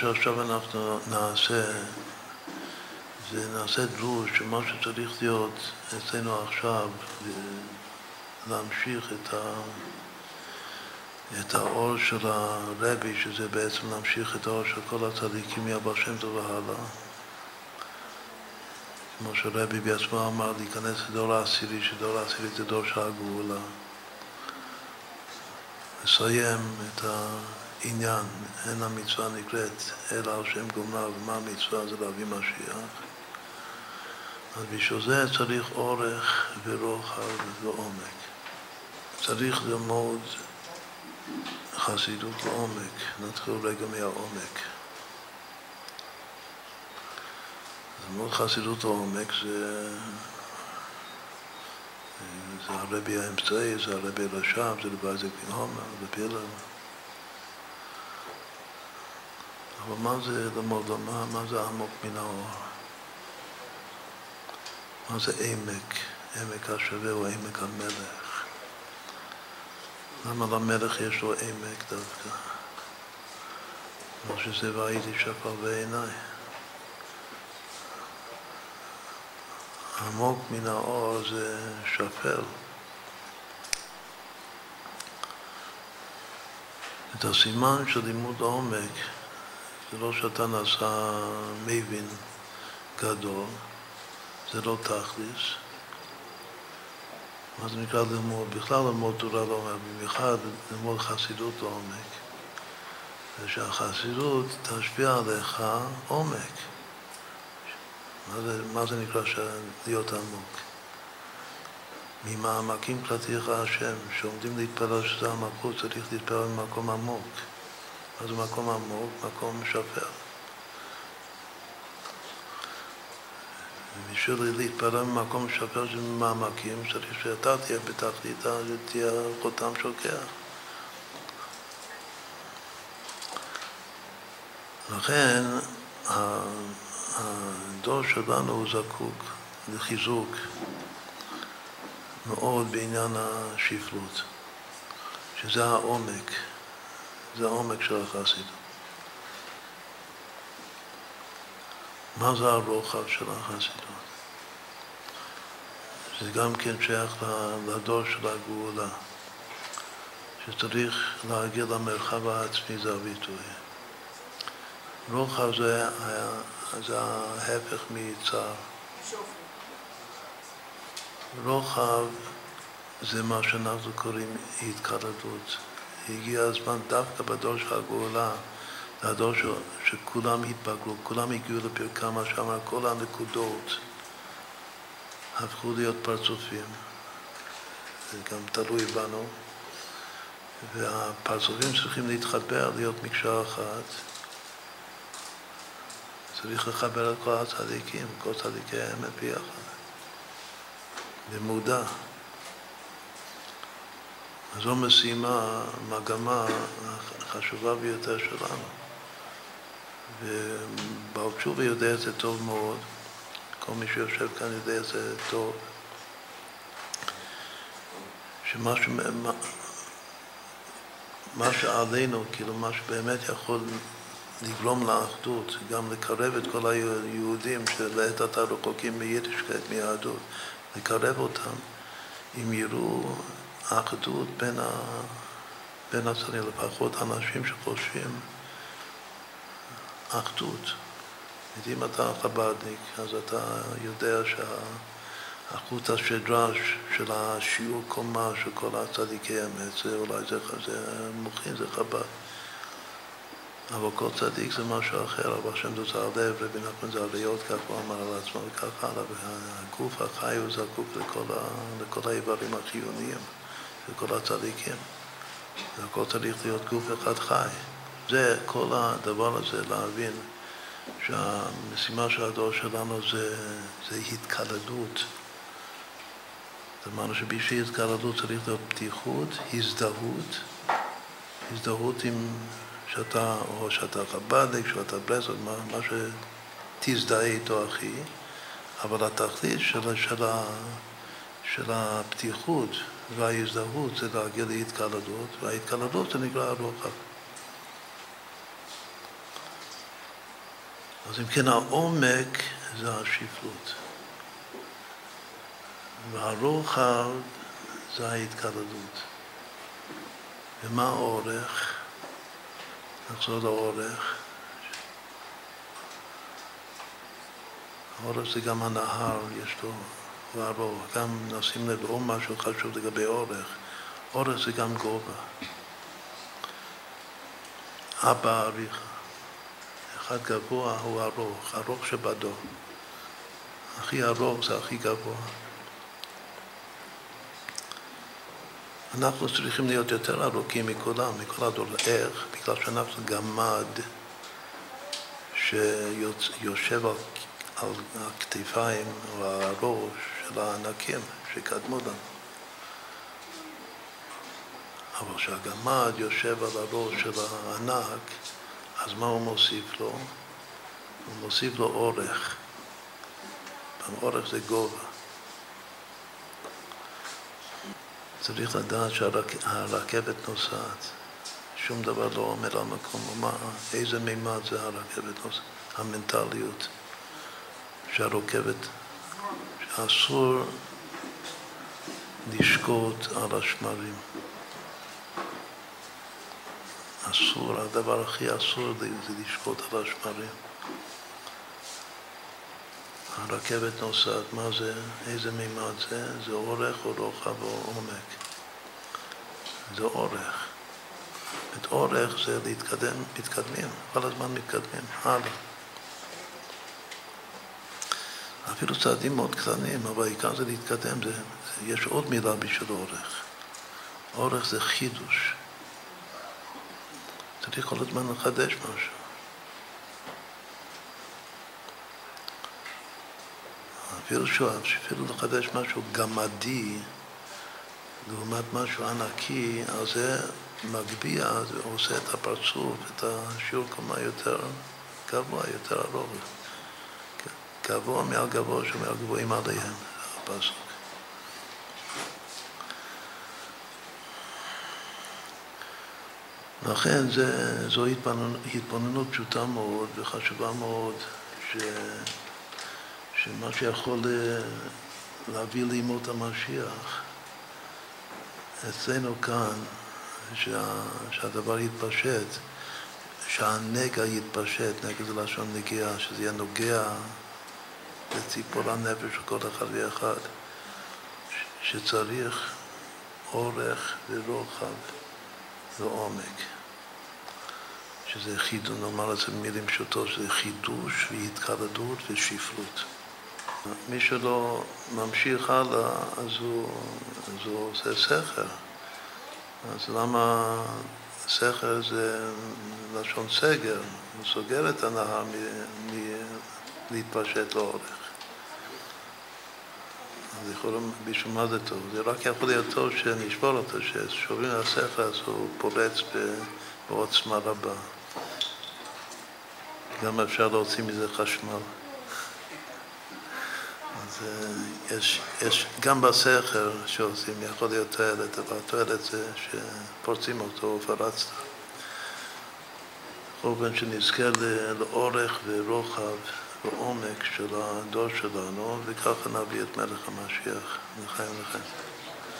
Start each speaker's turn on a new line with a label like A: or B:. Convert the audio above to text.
A: שעכשיו אנחנו נעשה, זה נעשה דרוש שמה שצריך להיות אצלנו עכשיו, להמשיך את, ה, את האור של הרבי, שזה בעצם להמשיך את האור של כל הצדיקים מהבר שם טוב והלאה. כמו שרבי בעצמו אמר, להיכנס לדור העשירי, שדור העשירי זה דור של הגאולה. לסיים את העניין, אין המצווה נקראת אלא על שם גומרה, ומה המצווה זה להביא משיח. אז בשביל זה צריך אורך ורוחב ועומק. צריך ללמוד חסידות לעומק. נתחיל רגע מהעומק. ללמוד חסידות לעומק זה, זה הרבי האמצעי, זה הרבי רשם, זה לבייזק בן הומר, לפילר. אבל מה זה ללמוד, מה, מה זה עמוק מן האור? מה זה עמק? עמק השווה הוא עמק המלך. למה למלך יש לו עמק דווקא? כמו שזה והייתי שפר בעיניי. עמוק מן האור זה שפל. את הסימן של לימוד עומק זה לא שאתה נעשה מבין גדול, זה לא תכליס. מה זה נקרא ללמוד? בכלל ללמוד תורה לעומק, במיוחד ללמוד חסידות לעומק. ושהחסידות תשפיע עליך עומק. מה זה, מה זה נקרא להיות עמוק? ממעמקים קלטיך השם, שעומדים להתפלל שזה המקום, צריך להתפלל במקום עמוק. מה זה מקום עמוק? מקום משפר. ובשביל להתפלל במקום משפר של מעמקים, צריך שאתה תהיה בתכלית, תהיה חותם שוקח. לכן, הדור שלנו הוא זקוק לחיזוק מאוד בעניין השפלות, שזה העומק, זה העומק של החסידות. מה זה הרוחב של החסידות? זה גם כן שייך לדור של הגאולה, שצריך להגיע למרחב העצמי, זה הביטוי. רוחב זה זה ההפך מצער. רוחב זה מה שאנחנו קוראים התקרדות. הגיע הזמן דווקא בדור של הגאולה, הדור ש... שכולם התבגרו, כולם הגיעו לפרקם, מה שאמר, כל הנקודות הפכו להיות פרצופים. זה גם תלוי בנו. והפרצופים צריכים להתחבר, להיות מקשר אחת. צריך לחבר את כל הצדיקים, כל צדיקי האמת ביחד, במודע. זו משימה, מגמה החשובה ביותר שלנו. ובעל תשובה יודע את זה טוב מאוד, כל מי שיושב כאן יודע את זה טוב, שמה ש... מה שעלינו, כאילו מה שבאמת יכול לגרום לאחדות, גם לקרב את כל היהודים שלעת עתה רחוקים מיידישקייט, מיהדות, לקרב אותם, אם יראו אחדות בין, ה... בין הצדדים, לפחות אנשים שחושבים אחדות. אם אתה חב"דניק, אז אתה יודע שהחוט השדרה של השיעור קומה של כל הצדיקי אמת, זה אולי זה, זה מוחין, זה חב"ד. אבל כל צדיק זה משהו אחר, אבל השם דוזה הלב, רבי נחמן זה הליות, כך הוא אמר על עצמו וכך הלאה, והגוף החי הוא זקוק לכל, לכל האיברים החיוניים, לכל הצדיקים. והכל צריך להיות גוף אחד חי. זה, כל הדבר הזה, להבין שהמשימה של הדור שלנו זה, זה התקלדות. אמרנו שבשביל התקלדות צריך להיות פתיחות, הזדהות, הזדהות עם שאתה, או שאתה חב"דניק, שאתה ברסלב, מה, מה שתזדהה איתו הכי, אבל התכלית של, של, של הפתיחות וההזדהות זה להגיע להתקלדות, וההתקלדות זה נקרא הרוחב. אז אם כן, העומק זה השפלות. והרוחב זה ההתקלדות. ומה האורך? נחזור לאורך. האורך זה גם הנהר, יש לו, ארוך. גם נשים לב לעוד משהו חשוב לגבי אורך. אורך זה גם גובה. אבא אריך. אחד גבוה הוא ארוך, ארוך שבדו. הכי ארוך זה הכי גבוה. אנחנו צריכים להיות יותר ארוכים מכולם, מכל הדור. איך? בגלל שאנחנו גמד שיושב על, על הכתפיים או הראש של הענקים שקדמו לנו. אבל כשהגמד יושב על הראש של הענק, אז מה הוא מוסיף לו? הוא מוסיף לו אורך. אורך זה גובה. צריך לדעת שהרכבת נוסעת. שום דבר לא עומד על מקום. איזה מימד זה הרכבת נוסעת? המנטליות שהרכבת, שאסור לשקוט על השמרים. אסור, הדבר הכי אסור זה לשקוט על השמרים. הרכבת נוסעת, מה זה, איזה מימד זה? זה אורך או רוחב או עומק. זה אורך. את אורך זה להתקדם, מתקדמים, כל הזמן מתקדמים, הלאה. אפילו צעדים מאוד קטנים, אבל העיקר זה להתקדם, זה, זה, יש עוד מילה בשביל אורך. אורך זה חידוש. צריך כל הזמן לחדש משהו. אפילו שהוא, אפילו לחדש משהו גמדי לעומת משהו ענקי, אז זה מגביה, זה עושה את הפרצוף, את השיעור קומה יותר גבוה, יותר ארוך. גבוה מעל גבוה שמעל גבוהים עליהם, הפסוק. לכן זה, זו התבוננות, התבוננות פשוטה מאוד וחשובה מאוד, ש, שמה שיכול להביא לימות המשיח אצלנו כאן, שה, שהדבר יתפשט, שהנגע יתפשט, נגע זה לשון נגיעה, שזה יהיה נוגע לציפור הנפש של כל אחד ואחד, שצריך אורך ורוחב ועומק. שזה חידוש, נאמר את זה במילים פשוטות, שזה חידוש והתקלדות ושפלות. מי שלא ממשיך הלאה, אז הוא, אז הוא עושה סכר. אז למה סכר זה לשון סגר? הוא סוגר את הנהר מלהתפשט לאורך. אז יכול בשביל מה זה טוב? זה רק יכול להיות טוב שנשבור אותו, ששוברים על הסכר אז הוא פורץ בעוצמה רבה. גם אפשר להוציא מזה חשמל. אז אה, יש, יש גם בסכר שעושים, יכול להיות תועלת, אבל התועלת זה שפורצים אותו ופרצת. בכל אופן שנזכה לאורך ורוחב ועומק של הדור שלנו, וככה נביא את מלך המשיח לחיים לחיים.